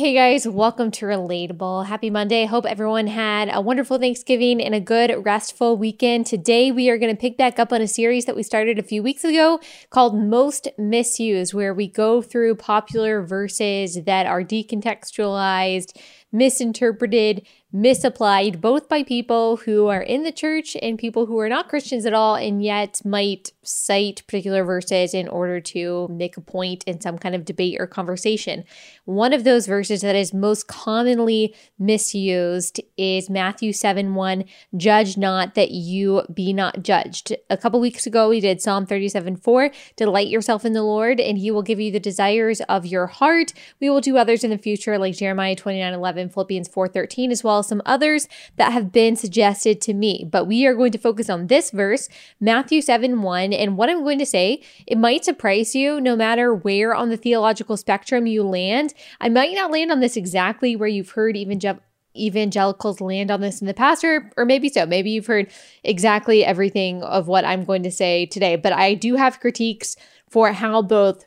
Hey guys, welcome to Relatable. Happy Monday. Hope everyone had a wonderful Thanksgiving and a good, restful weekend. Today, we are going to pick back up on a series that we started a few weeks ago called Most Misused, where we go through popular verses that are decontextualized, misinterpreted, misapplied both by people who are in the church and people who are not Christians at all and yet might cite particular verses in order to make a point in some kind of debate or conversation. One of those verses that is most commonly misused is Matthew 7 1, judge not that you be not judged. A couple weeks ago, we did Psalm 37 4, delight yourself in the Lord and he will give you the desires of your heart. We will do others in the future like Jeremiah 29 11, Philippians 4 13, as well well some others that have been suggested to me. But we are going to focus on this verse, Matthew 7 1. And what I'm going to say, it might surprise you no matter where on the theological spectrum you land. I might not land on this exactly where you've heard evangel- evangelicals land on this in the past, or, or maybe so. Maybe you've heard exactly everything of what I'm going to say today, but I do have critiques for how both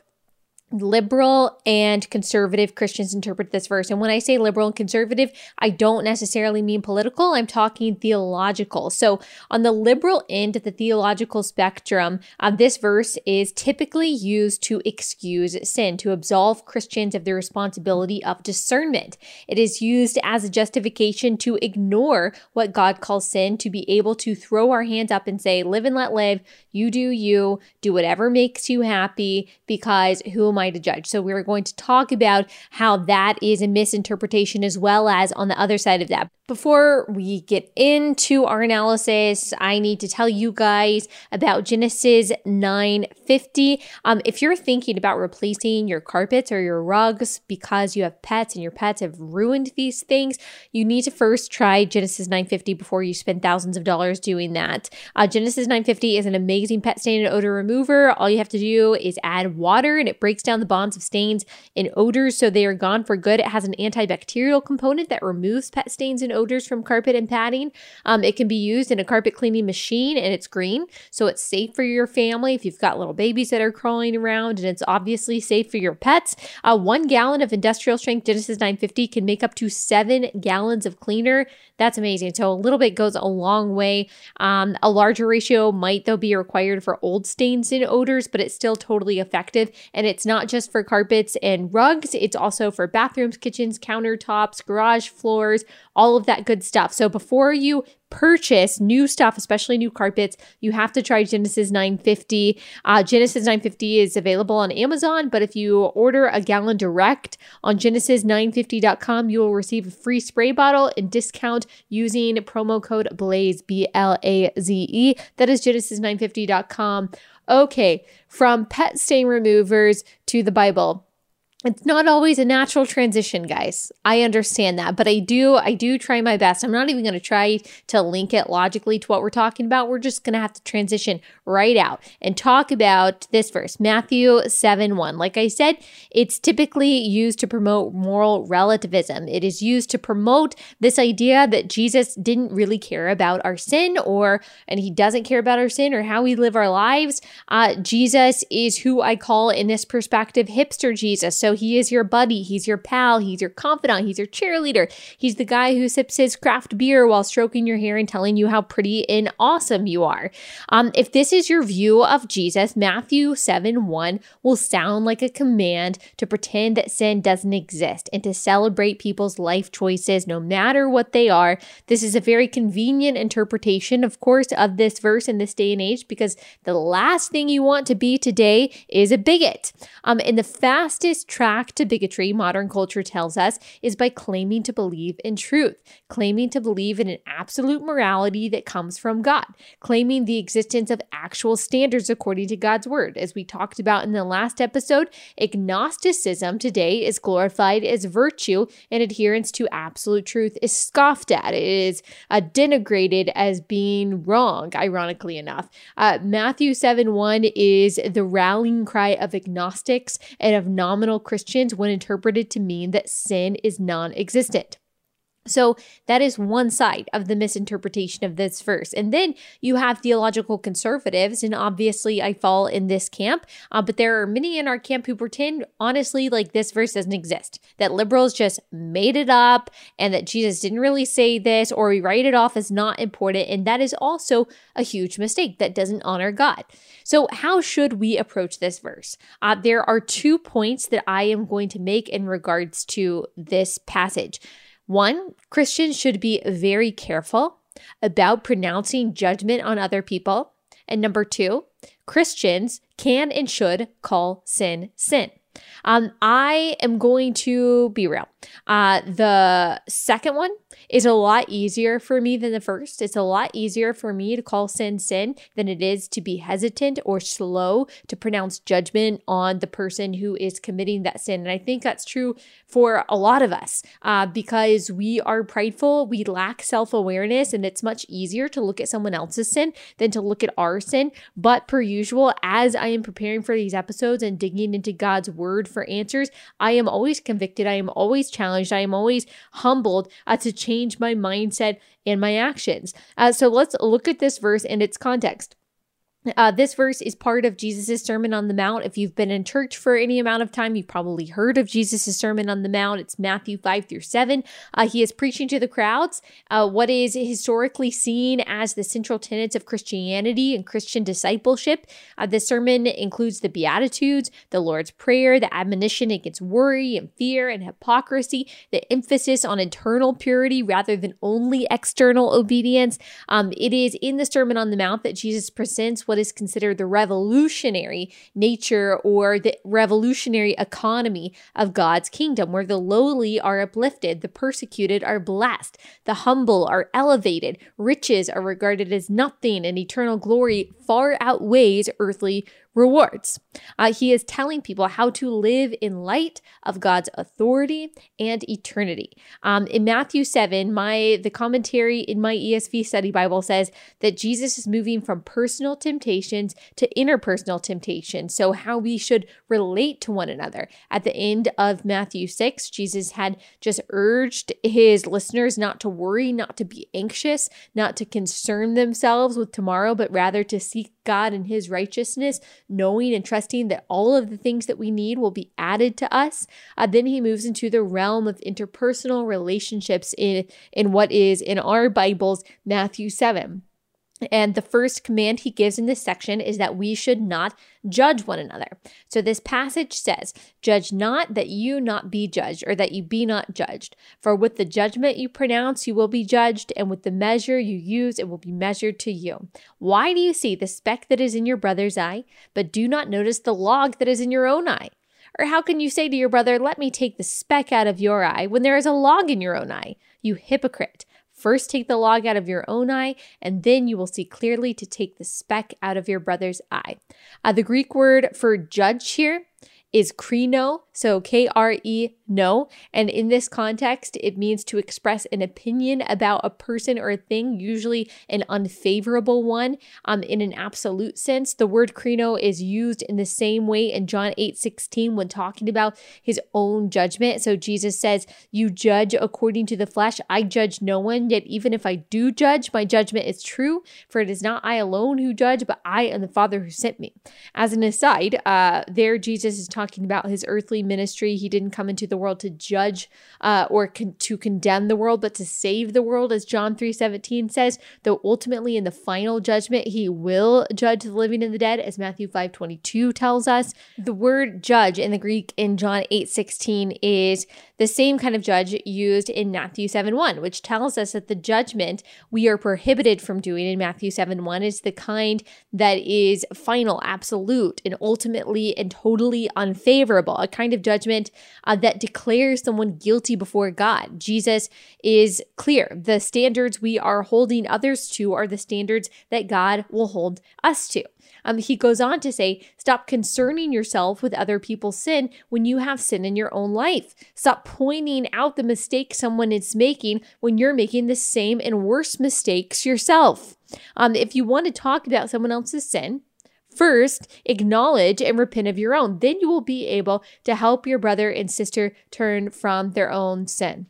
liberal and conservative Christians interpret this verse. And when I say liberal and conservative, I don't necessarily mean political, I'm talking theological. So, on the liberal end of the theological spectrum, uh, this verse is typically used to excuse sin, to absolve Christians of the responsibility of discernment. It is used as a justification to ignore what God calls sin, to be able to throw our hands up and say, Live and let live, you do you, do whatever makes you happy, because who am I? To judge. So we're going to talk about how that is a misinterpretation as well as on the other side of that. Before we get into our analysis, I need to tell you guys about Genesis 950. Um, if you're thinking about replacing your carpets or your rugs because you have pets and your pets have ruined these things, you need to first try Genesis 950 before you spend thousands of dollars doing that. Uh, Genesis 950 is an amazing pet stain and odor remover. All you have to do is add water and it breaks down the bonds of stains and odors so they are gone for good. It has an antibacterial component that removes pet stains and odors from carpet and padding. Um, it can be used in a carpet cleaning machine and it's green, so it's safe for your family if you've got little babies that are crawling around, and it's obviously safe for your pets. Uh, one gallon of industrial strength Genesis 950 can make up to seven gallons of cleaner. That's amazing. So a little bit goes a long way. Um, a larger ratio might, though, be required for old stains and odors, but it's still totally effective. And it's not just for carpets and rugs, it's also for bathrooms, kitchens, countertops, garage floors, all of that good stuff. So before you purchase new stuff, especially new carpets, you have to try Genesis 950. Uh, Genesis 950 is available on Amazon, but if you order a gallon direct on genesis950.com, you will receive a free spray bottle and discount using promo code BLAZE, B L A Z E. That is genesis950.com. Okay, from pet stain removers to the Bible it's not always a natural transition guys. I understand that but i do i do try my best. I'm not even going to try to link it logically to what we're talking about. We're just going to have to transition right out and talk about this verse matthew 7 1 like i said it's typically used to promote moral relativism. It is used to promote this idea that jesus didn't really care about our sin or and he doesn't care about our sin or how we live our lives. Uh, jesus is who i call in this perspective hipster jesus. So he is your buddy, he's your pal, he's your confidant, he's your cheerleader. He's the guy who sips his craft beer while stroking your hair and telling you how pretty and awesome you are. Um, if this is your view of Jesus, Matthew 7 1 will sound like a command to pretend that sin doesn't exist and to celebrate people's life choices no matter what they are. This is a very convenient interpretation, of course, of this verse in this day and age because the last thing you want to be today is a bigot. Um, and the fastest to bigotry, modern culture tells us, is by claiming to believe in truth, claiming to believe in an absolute morality that comes from God, claiming the existence of actual standards according to God's word. As we talked about in the last episode, agnosticism today is glorified as virtue and adherence to absolute truth is scoffed at. It is uh, denigrated as being wrong, ironically enough. Uh, Matthew 7 1 is the rallying cry of agnostics and of nominal Christians when interpreted to mean that sin is non existent. So that is one side of the misinterpretation of this verse. And then you have theological conservatives, and obviously I fall in this camp, uh, but there are many in our camp who pretend, honestly, like this verse doesn't exist, that liberals just made it up and that Jesus didn't really say this, or we write it off as not important. And that is also a huge mistake that doesn't honor God. So, how should we approach this verse? Uh, there are two points that I am going to make in regards to this passage. One, Christians should be very careful about pronouncing judgment on other people. And number two, Christians can and should call sin sin. Um, I am going to be real. Uh, the second one is a lot easier for me than the first. It's a lot easier for me to call sin sin than it is to be hesitant or slow to pronounce judgment on the person who is committing that sin. And I think that's true for a lot of us uh, because we are prideful, we lack self awareness, and it's much easier to look at someone else's sin than to look at our sin. But per usual, as I am preparing for these episodes and digging into God's word for answers, I am always convicted. I am always challenged. I am always humbled uh, to change my mindset and my actions. Uh, so let's look at this verse and its context. Uh, this verse is part of Jesus' Sermon on the Mount. If you've been in church for any amount of time, you've probably heard of Jesus' Sermon on the Mount. It's Matthew 5 through 7. Uh, he is preaching to the crowds uh, what is historically seen as the central tenets of Christianity and Christian discipleship. Uh, this sermon includes the Beatitudes, the Lord's Prayer, the admonition against worry and fear and hypocrisy, the emphasis on internal purity rather than only external obedience. Um, it is in the Sermon on the Mount that Jesus presents what what is considered the revolutionary nature or the revolutionary economy of God's kingdom, where the lowly are uplifted, the persecuted are blessed, the humble are elevated, riches are regarded as nothing, and eternal glory far outweighs earthly rewards. Uh, he is telling people how to live in light of God's authority and eternity. Um, in Matthew 7, my the commentary in my ESV study Bible says that Jesus is moving from personal temptations to interpersonal temptations. So how we should relate to one another. At the end of Matthew 6, Jesus had just urged his listeners not to worry, not to be anxious, not to concern themselves with tomorrow, but rather to seek God and his righteousness, knowing and trusting that all of the things that we need will be added to us. Uh, then he moves into the realm of interpersonal relationships in, in what is in our Bibles, Matthew 7. And the first command he gives in this section is that we should not judge one another. So this passage says, Judge not that you not be judged, or that you be not judged. For with the judgment you pronounce, you will be judged, and with the measure you use, it will be measured to you. Why do you see the speck that is in your brother's eye, but do not notice the log that is in your own eye? Or how can you say to your brother, Let me take the speck out of your eye, when there is a log in your own eye? You hypocrite. First, take the log out of your own eye, and then you will see clearly to take the speck out of your brother's eye. Uh, the Greek word for judge here is kreno, so K R E no. And in this context, it means to express an opinion about a person or a thing, usually an unfavorable one. Um, in an absolute sense, the word kreno is used in the same way in John 8 16 when talking about his own judgment. So Jesus says, You judge according to the flesh. I judge no one, yet even if I do judge, my judgment is true. For it is not I alone who judge, but I and the Father who sent me. As an aside, uh, there Jesus is talking about his earthly ministry. He didn't come into the world to judge uh, or con- to condemn the world, but to save the world, as John 3:17 says. Though ultimately in the final judgment, he will judge the living and the dead, as Matthew 5:22 tells us. The word judge in the Greek in John 8:16 is the same kind of judge used in Matthew 7 1, which tells us that the judgment we are prohibited from doing in Matthew 7 1 is the kind that is final, absolute, and ultimately and totally unfavorable, a kind of judgment uh, that declares someone guilty before God. Jesus is clear. The standards we are holding others to are the standards that God will hold us to. Um, he goes on to say, Stop concerning yourself with other people's sin when you have sin in your own life. Stop pointing out the mistake someone is making when you're making the same and worse mistakes yourself. Um, if you want to talk about someone else's sin, First, acknowledge and repent of your own. Then you will be able to help your brother and sister turn from their own sin.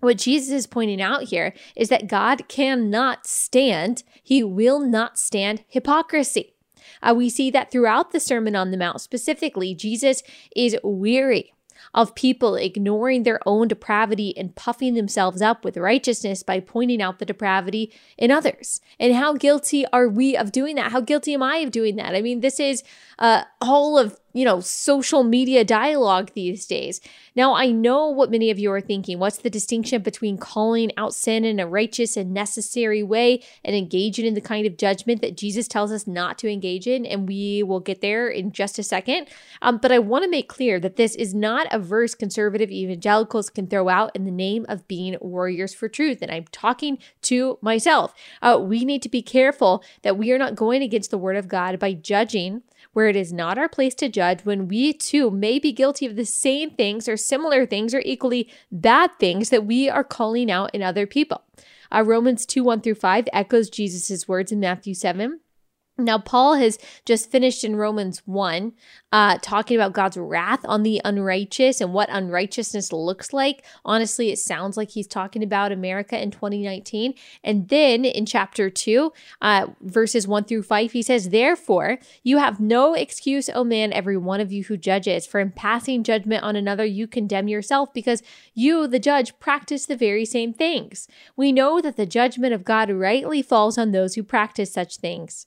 what Jesus is pointing out here is that God cannot stand, he will not stand hypocrisy. Uh, we see that throughout the Sermon on the Mount, specifically, Jesus is weary of people ignoring their own depravity and puffing themselves up with righteousness by pointing out the depravity in others. And how guilty are we of doing that? How guilty am I of doing that? I mean, this is uh, all of you know, social media dialogue these days. Now, I know what many of you are thinking. What's the distinction between calling out sin in a righteous and necessary way and engaging in the kind of judgment that Jesus tells us not to engage in? And we will get there in just a second. Um, but I want to make clear that this is not a verse conservative evangelicals can throw out in the name of being warriors for truth. And I'm talking to myself. Uh, we need to be careful that we are not going against the word of God by judging where it is not our place to judge when we too may be guilty of the same things or similar things or equally bad things that we are calling out in other people. Uh, Romans 2 1 through 5 echoes Jesus' words in Matthew 7. Now, Paul has just finished in Romans 1 uh, talking about God's wrath on the unrighteous and what unrighteousness looks like. Honestly, it sounds like he's talking about America in 2019. And then in chapter 2, uh, verses 1 through 5, he says, Therefore, you have no excuse, O man, every one of you who judges, for in passing judgment on another, you condemn yourself, because you, the judge, practice the very same things. We know that the judgment of God rightly falls on those who practice such things.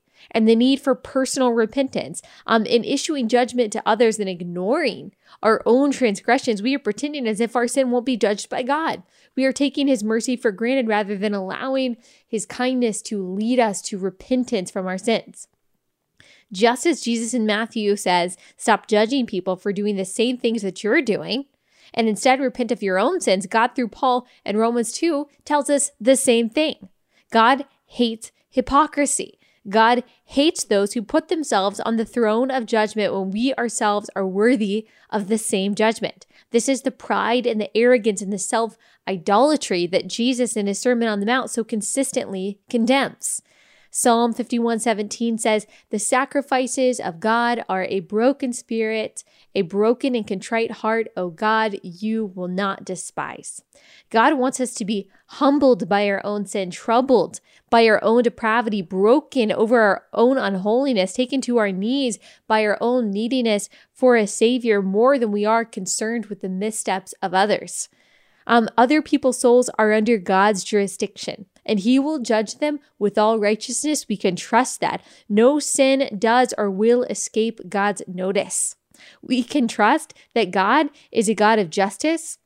and the need for personal repentance. Um, in issuing judgment to others and ignoring our own transgressions, we are pretending as if our sin won't be judged by God. We are taking his mercy for granted rather than allowing his kindness to lead us to repentance from our sins. Just as Jesus in Matthew says, stop judging people for doing the same things that you're doing and instead repent of your own sins, God, through Paul and Romans 2, tells us the same thing. God hates hypocrisy. God hates those who put themselves on the throne of judgment when we ourselves are worthy of the same judgment. This is the pride and the arrogance and the self idolatry that Jesus in his Sermon on the Mount so consistently condemns. Psalm 51:17 says, "The sacrifices of God are a broken spirit, a broken and contrite heart, O God, you will not despise." God wants us to be humbled by our own sin, troubled by our own depravity, broken over our own unholiness, taken to our knees by our own neediness for a savior more than we are concerned with the missteps of others. Um, other people's souls are under God's jurisdiction and he will judge them with all righteousness. We can trust that. No sin does or will escape God's notice. We can trust that God is a God of justice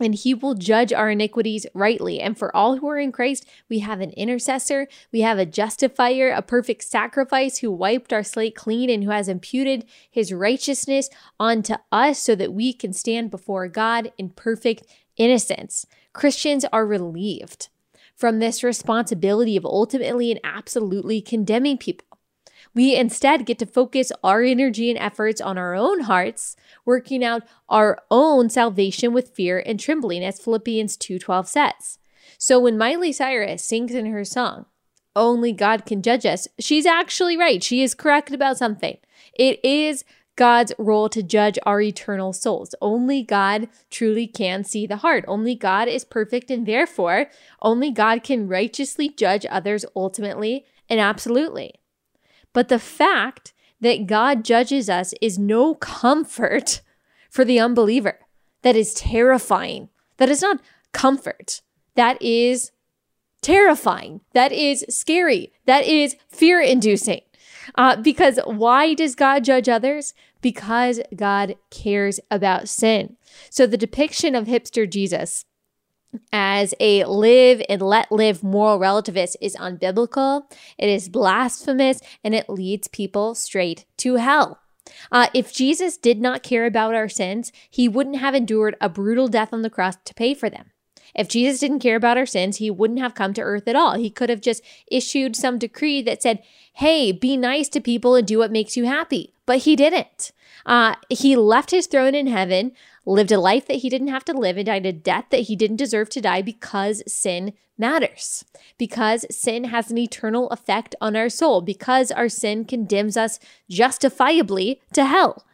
and he will judge our iniquities rightly. And for all who are in Christ, we have an intercessor, we have a justifier, a perfect sacrifice who wiped our slate clean and who has imputed his righteousness onto us so that we can stand before God in perfect innocence. Christians are relieved from this responsibility of ultimately and absolutely condemning people. We instead get to focus our energy and efforts on our own hearts, working out our own salvation with fear and trembling, as Philippians 2:12 says. So when Miley Cyrus sings in her song, only God can judge us. She's actually right. She is correct about something. It is God's role to judge our eternal souls. Only God truly can see the heart. Only God is perfect, and therefore, only God can righteously judge others ultimately and absolutely. But the fact that God judges us is no comfort for the unbeliever. That is terrifying. That is not comfort. That is terrifying. That is scary. That is fear inducing. Uh, because why does God judge others? Because God cares about sin. So the depiction of hipster Jesus as a live and let live moral relativist is unbiblical, it is blasphemous, and it leads people straight to hell. Uh, if Jesus did not care about our sins, he wouldn't have endured a brutal death on the cross to pay for them. If Jesus didn't care about our sins, he wouldn't have come to earth at all. He could have just issued some decree that said, hey, be nice to people and do what makes you happy. But he didn't. Uh, he left his throne in heaven, lived a life that he didn't have to live, and died a death that he didn't deserve to die because sin matters. Because sin has an eternal effect on our soul. Because our sin condemns us justifiably to hell.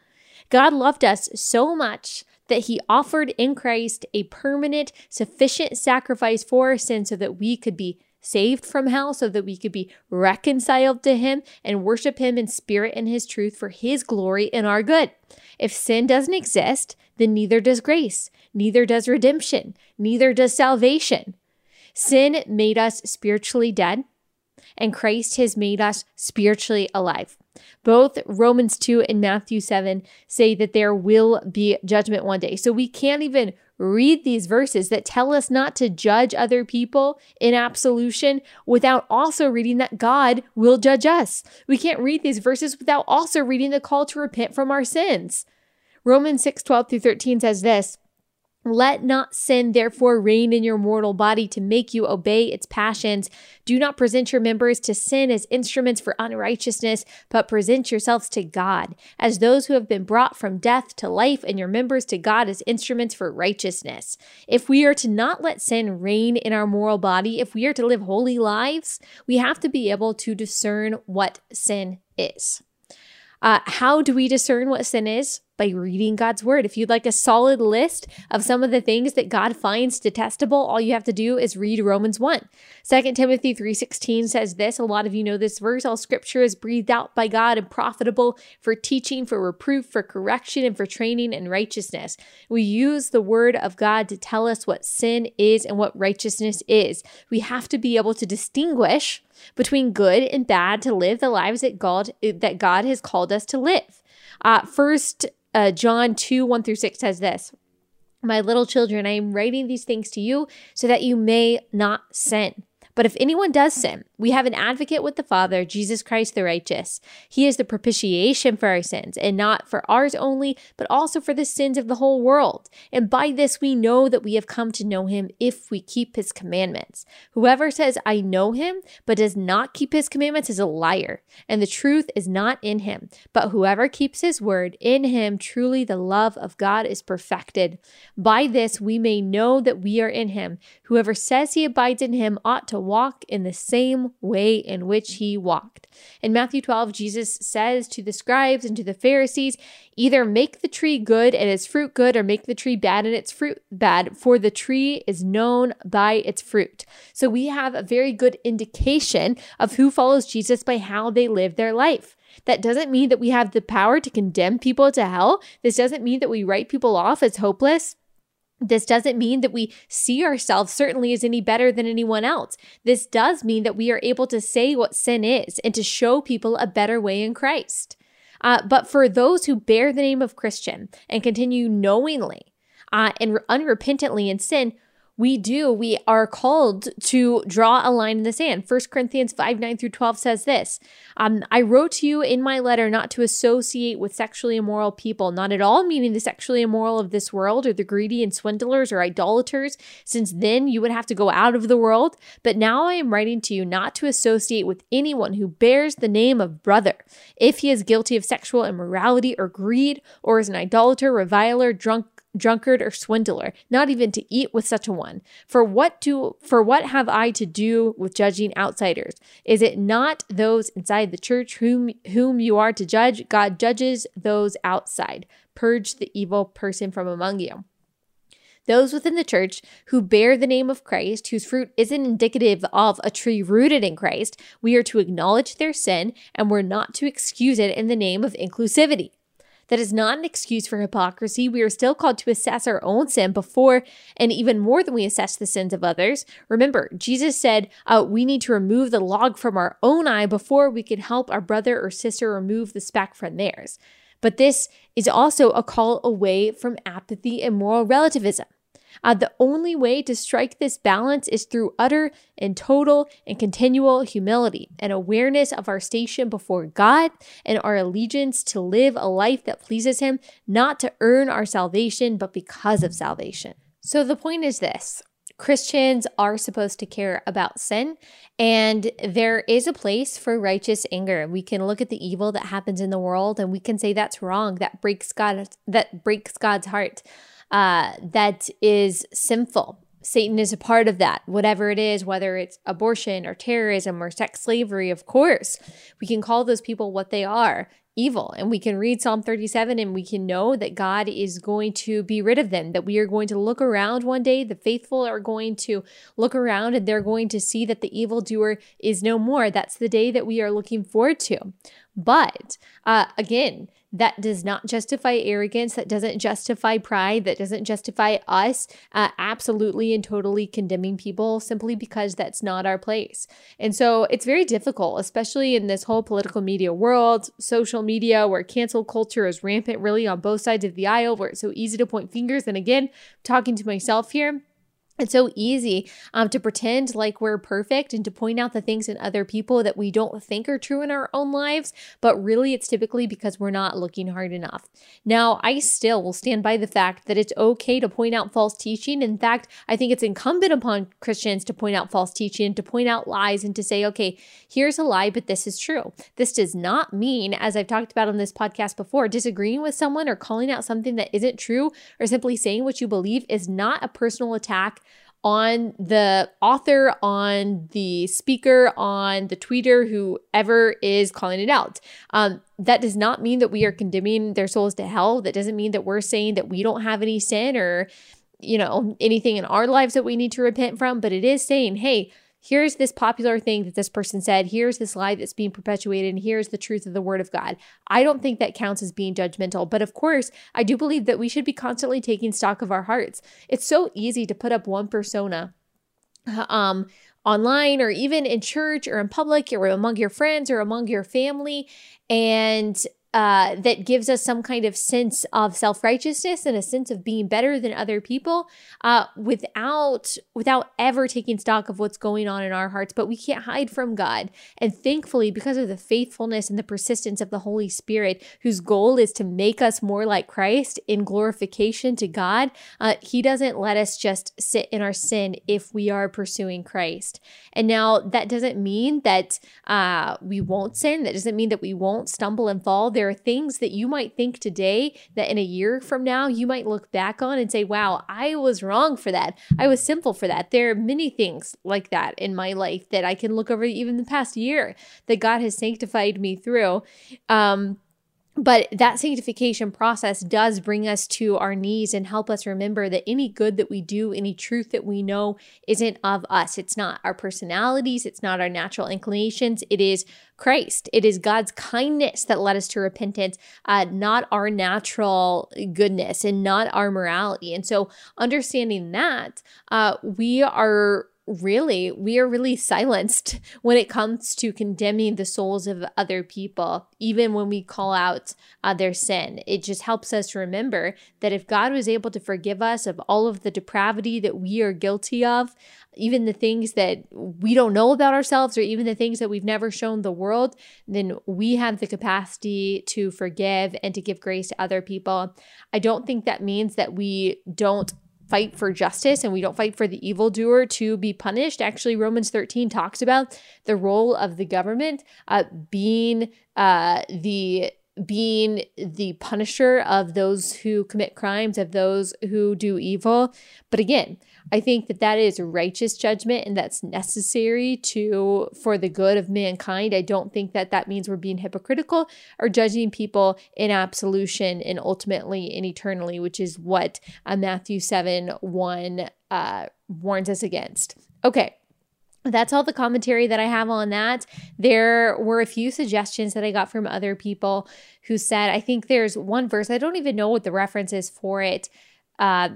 God loved us so much that he offered in Christ a permanent, sufficient sacrifice for our sin so that we could be saved from hell, so that we could be reconciled to him and worship him in spirit and his truth for his glory and our good. If sin doesn't exist, then neither does grace, neither does redemption, neither does salvation. Sin made us spiritually dead, and Christ has made us spiritually alive. Both Romans 2 and Matthew 7 say that there will be judgment one day. So we can't even read these verses that tell us not to judge other people in absolution without also reading that God will judge us. We can't read these verses without also reading the call to repent from our sins. Romans 6 12 through 13 says this let not sin therefore reign in your mortal body to make you obey its passions. Do not present your members to sin as instruments for unrighteousness, but present yourselves to God as those who have been brought from death to life, and your members to God as instruments for righteousness. If we are to not let sin reign in our moral body, if we are to live holy lives, we have to be able to discern what sin is. Uh, how do we discern what sin is? By reading God's word. If you'd like a solid list of some of the things that God finds detestable, all you have to do is read Romans 1. 2 Timothy 3:16 says this, a lot of you know this verse, all scripture is breathed out by God and profitable for teaching, for reproof, for correction and for training in righteousness. We use the word of God to tell us what sin is and what righteousness is. We have to be able to distinguish between good and bad to live the lives that God that God has called us to live. Uh, first uh, John 2 1 through 6 says this My little children, I am writing these things to you so that you may not sin. But if anyone does sin, we have an advocate with the Father, Jesus Christ the righteous. He is the propitiation for our sins, and not for ours only, but also for the sins of the whole world. And by this we know that we have come to know him if we keep his commandments. Whoever says, I know him, but does not keep his commandments is a liar, and the truth is not in him. But whoever keeps his word, in him truly the love of God is perfected. By this we may know that we are in him. Whoever says he abides in him ought to walk in the same way in which he walked. In Matthew 12, Jesus says to the scribes and to the Pharisees, either make the tree good and its fruit good, or make the tree bad and its fruit bad, for the tree is known by its fruit. So we have a very good indication of who follows Jesus by how they live their life. That doesn't mean that we have the power to condemn people to hell. This doesn't mean that we write people off as hopeless. This doesn't mean that we see ourselves certainly as any better than anyone else. This does mean that we are able to say what sin is and to show people a better way in Christ. Uh, but for those who bear the name of Christian and continue knowingly uh, and unrepentantly in sin, we do, we are called to draw a line in the sand. 1 Corinthians 5 9 through 12 says this um, I wrote to you in my letter not to associate with sexually immoral people, not at all meaning the sexually immoral of this world or the greedy and swindlers or idolaters, since then you would have to go out of the world. But now I am writing to you not to associate with anyone who bears the name of brother, if he is guilty of sexual immorality or greed, or is an idolater, reviler, drunk drunkard or swindler not even to eat with such a one. For what do for what have i to do with judging outsiders? Is it not those inside the church whom whom you are to judge? God judges those outside. Purge the evil person from among you. Those within the church who bear the name of Christ, whose fruit isn't indicative of a tree rooted in Christ, we are to acknowledge their sin and we're not to excuse it in the name of inclusivity. That is not an excuse for hypocrisy. We are still called to assess our own sin before and even more than we assess the sins of others. Remember, Jesus said uh, we need to remove the log from our own eye before we can help our brother or sister remove the speck from theirs. But this is also a call away from apathy and moral relativism. Uh, the only way to strike this balance is through utter and total and continual humility and awareness of our station before God and our allegiance to live a life that pleases Him, not to earn our salvation, but because of salvation. So the point is this Christians are supposed to care about sin, and there is a place for righteous anger. We can look at the evil that happens in the world, and we can say that's wrong. That breaks God. That breaks God's heart. Uh, that is sinful. Satan is a part of that, whatever it is, whether it's abortion or terrorism or sex slavery, of course. We can call those people what they are evil. And we can read Psalm 37 and we can know that God is going to be rid of them, that we are going to look around one day. The faithful are going to look around and they're going to see that the evildoer is no more. That's the day that we are looking forward to. But uh, again, that does not justify arrogance, that doesn't justify pride, that doesn't justify us uh, absolutely and totally condemning people simply because that's not our place. And so it's very difficult, especially in this whole political media world, social media, where cancel culture is rampant really on both sides of the aisle, where it's so easy to point fingers. And again, talking to myself here, it's so easy um, to pretend like we're perfect and to point out the things in other people that we don't think are true in our own lives, but really it's typically because we're not looking hard enough. Now, I still will stand by the fact that it's okay to point out false teaching. In fact, I think it's incumbent upon Christians to point out false teaching, to point out lies, and to say, okay, here's a lie, but this is true. This does not mean, as I've talked about on this podcast before, disagreeing with someone or calling out something that isn't true or simply saying what you believe is not a personal attack on the author, on the speaker, on the tweeter, whoever is calling it out. Um, that does not mean that we are condemning their souls to hell. That doesn't mean that we're saying that we don't have any sin or, you know, anything in our lives that we need to repent from. But it is saying, hey, here's this popular thing that this person said, here's this lie that's being perpetuated, and here's the truth of the word of God. I don't think that counts as being judgmental, but of course, I do believe that we should be constantly taking stock of our hearts. It's so easy to put up one persona um online or even in church or in public or among your friends or among your family and uh, that gives us some kind of sense of self-righteousness and a sense of being better than other people uh, without without ever taking stock of what's going on in our hearts. But we can't hide from god. And thankfully because of the faithfulness and the persistence of the holy spirit whose goal is to make us more like christ in glorification to god uh, he doesn't let us just sit in our sin if we are pursuing christ. And now that doesn't mean that uh, we won't sin. That doesn't mean that we won't stumble and fall. There are things that you might think today that in a year from now you might look back on and say, wow, I was wrong for that. I was simple for that. There are many things like that in my life that I can look over even the past year that God has sanctified me through. Um, but that sanctification process does bring us to our knees and help us remember that any good that we do, any truth that we know isn't of us. It's not our personalities, it's not our natural inclinations. It is Christ. It is God's kindness that led us to repentance, uh, not our natural goodness and not our morality. And so, understanding that, uh, we are really, we are really silenced when it comes to condemning the souls of other people, even when we call out uh, their sin. It just helps us remember that if God was able to forgive us of all of the depravity that we are guilty of, even the things that we don't know about ourselves, or even the things that we've never shown the world, then we have the capacity to forgive and to give grace to other people. I don't think that means that we don't fight for justice and we don't fight for the evildoer to be punished. Actually, Romans 13 talks about the role of the government uh, being uh, the being the punisher of those who commit crimes, of those who do evil. But again, I think that that is righteous judgment and that's necessary to for the good of mankind. I don't think that that means we're being hypocritical or judging people in absolution and ultimately and eternally, which is what uh, Matthew 7 1 uh, warns us against. Okay. That's all the commentary that I have on that. There were a few suggestions that I got from other people who said, I think there's one verse, I don't even know what the reference is for it. Uh,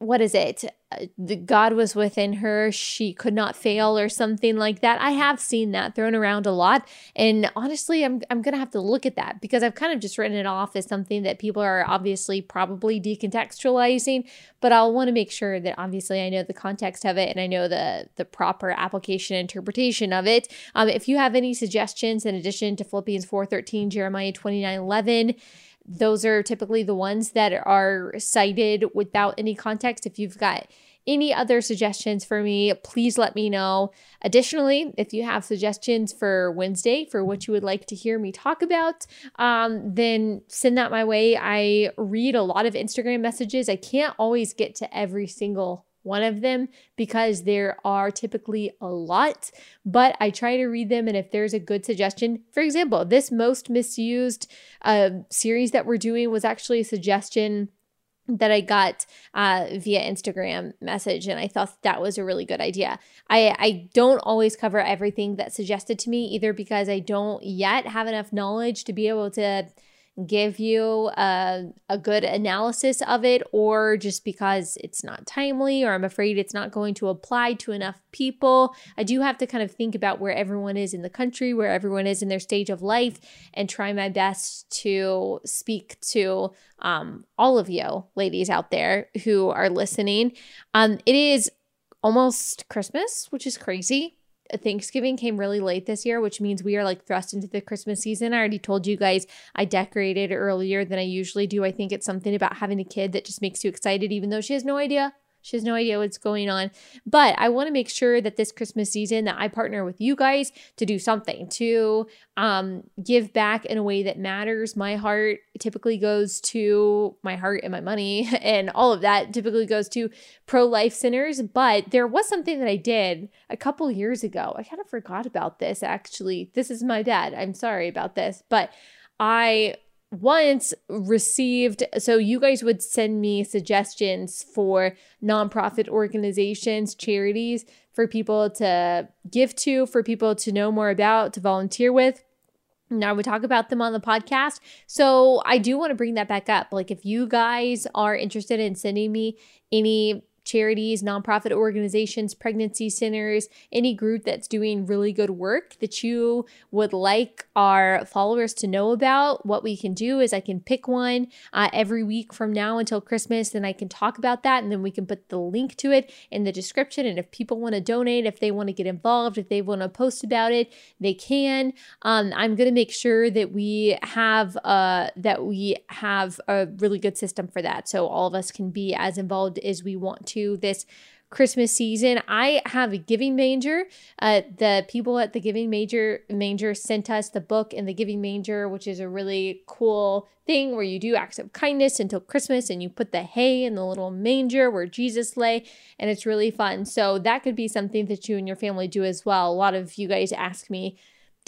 what is it? Uh, the God was within her, she could not fail, or something like that. I have seen that thrown around a lot. And honestly, I'm, I'm to have to look at that because I've kind of just written it off as something that people are obviously probably decontextualizing. But I'll want to make sure that obviously I know the context of it and I know the, the proper application interpretation of it. Um, if you have any suggestions in addition to Philippians 4.13, Jeremiah 29.11, those are typically the ones that are cited without any context. If you've got any other suggestions for me, please let me know. Additionally, if you have suggestions for Wednesday for what you would like to hear me talk about, um, then send that my way. I read a lot of Instagram messages. I can't always get to every single one of them because there are typically a lot, but I try to read them. And if there's a good suggestion, for example, this most misused uh, series that we're doing was actually a suggestion that I got uh, via Instagram message, and I thought that was a really good idea. I I don't always cover everything that's suggested to me, either because I don't yet have enough knowledge to be able to give you a, a good analysis of it, or just because it's not timely, or I'm afraid it's not going to apply to enough people. I do have to kind of think about where everyone is in the country, where everyone is in their stage of life, and try my best to speak to um, all of you ladies out there who are listening. Um, it is almost Christmas, which is crazy. Thanksgiving came really late this year, which means we are like thrust into the Christmas season. I already told you guys I decorated earlier than I usually do. I think it's something about having a kid that just makes you excited, even though she has no idea she has no idea what's going on. But I want to make sure that this Christmas season that I partner with you guys to do something, to um, give back in a way that matters. My heart typically goes to my heart and my money and all of that typically goes to pro-life centers. But there was something that I did a couple years ago. I kind of forgot about this actually. This is my dad. I'm sorry about this, but I once received so you guys would send me suggestions for nonprofit organizations charities for people to give to for people to know more about to volunteer with now we talk about them on the podcast. So I do want to bring that back up. Like if you guys are interested in sending me any charities, nonprofit organizations, pregnancy centers, any group that's doing really good work that you would like our followers to know about, what we can do is I can pick one uh, every week from now until Christmas, and I can talk about that, and then we can put the link to it in the description. And if people want to donate, if they want to get involved, if they want to post about it, they can. Um, I'm going to make sure that we have uh, that we have a really good system for that, so all of us can be as involved as we want to to this Christmas season. I have a giving manger. Uh, the people at the giving manger manger sent us the book in the giving manger, which is a really cool thing where you do acts of kindness until Christmas and you put the hay in the little manger where Jesus lay, and it's really fun. So that could be something that you and your family do as well. A lot of you guys ask me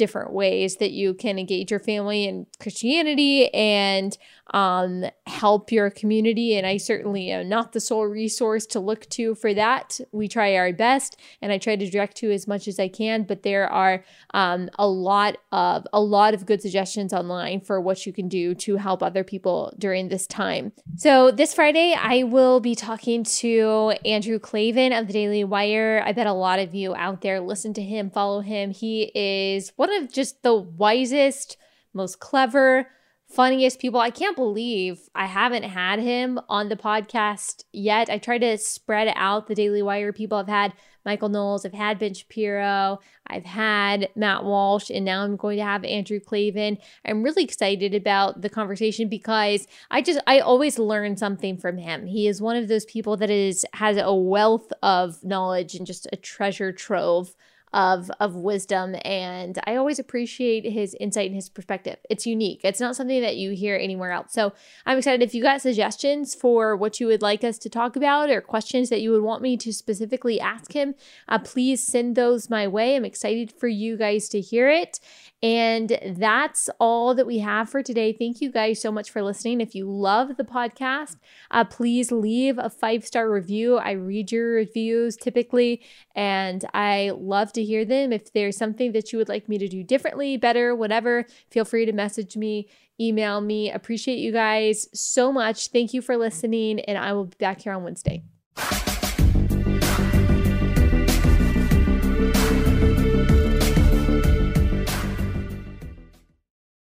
different ways that you can engage your family in Christianity and um, help your community. And I certainly am not the sole resource to look to for that. We try our best, and I try to direct to as much as I can. But there are um, a lot of a lot of good suggestions online for what you can do to help other people during this time. So this Friday, I will be talking to Andrew Klavan of the Daily Wire. I bet a lot of you out there listen to him, follow him. He is one of just the wisest, most clever, funniest people. I can't believe I haven't had him on the podcast yet. I try to spread out the Daily Wire people. I've had Michael Knowles, I've had Ben Shapiro, I've had Matt Walsh, and now I'm going to have Andrew Klavan. I'm really excited about the conversation because I just I always learn something from him. He is one of those people that is has a wealth of knowledge and just a treasure trove of of wisdom and I always appreciate his insight and his perspective. It's unique. It's not something that you hear anywhere else. So I'm excited if you got suggestions for what you would like us to talk about or questions that you would want me to specifically ask him, uh, please send those my way. I'm excited for you guys to hear it. And that's all that we have for today. Thank you guys so much for listening. If you love the podcast, uh, please leave a five star review. I read your reviews typically, and I love to hear them. If there's something that you would like me to do differently, better, whatever, feel free to message me, email me. Appreciate you guys so much. Thank you for listening, and I will be back here on Wednesday.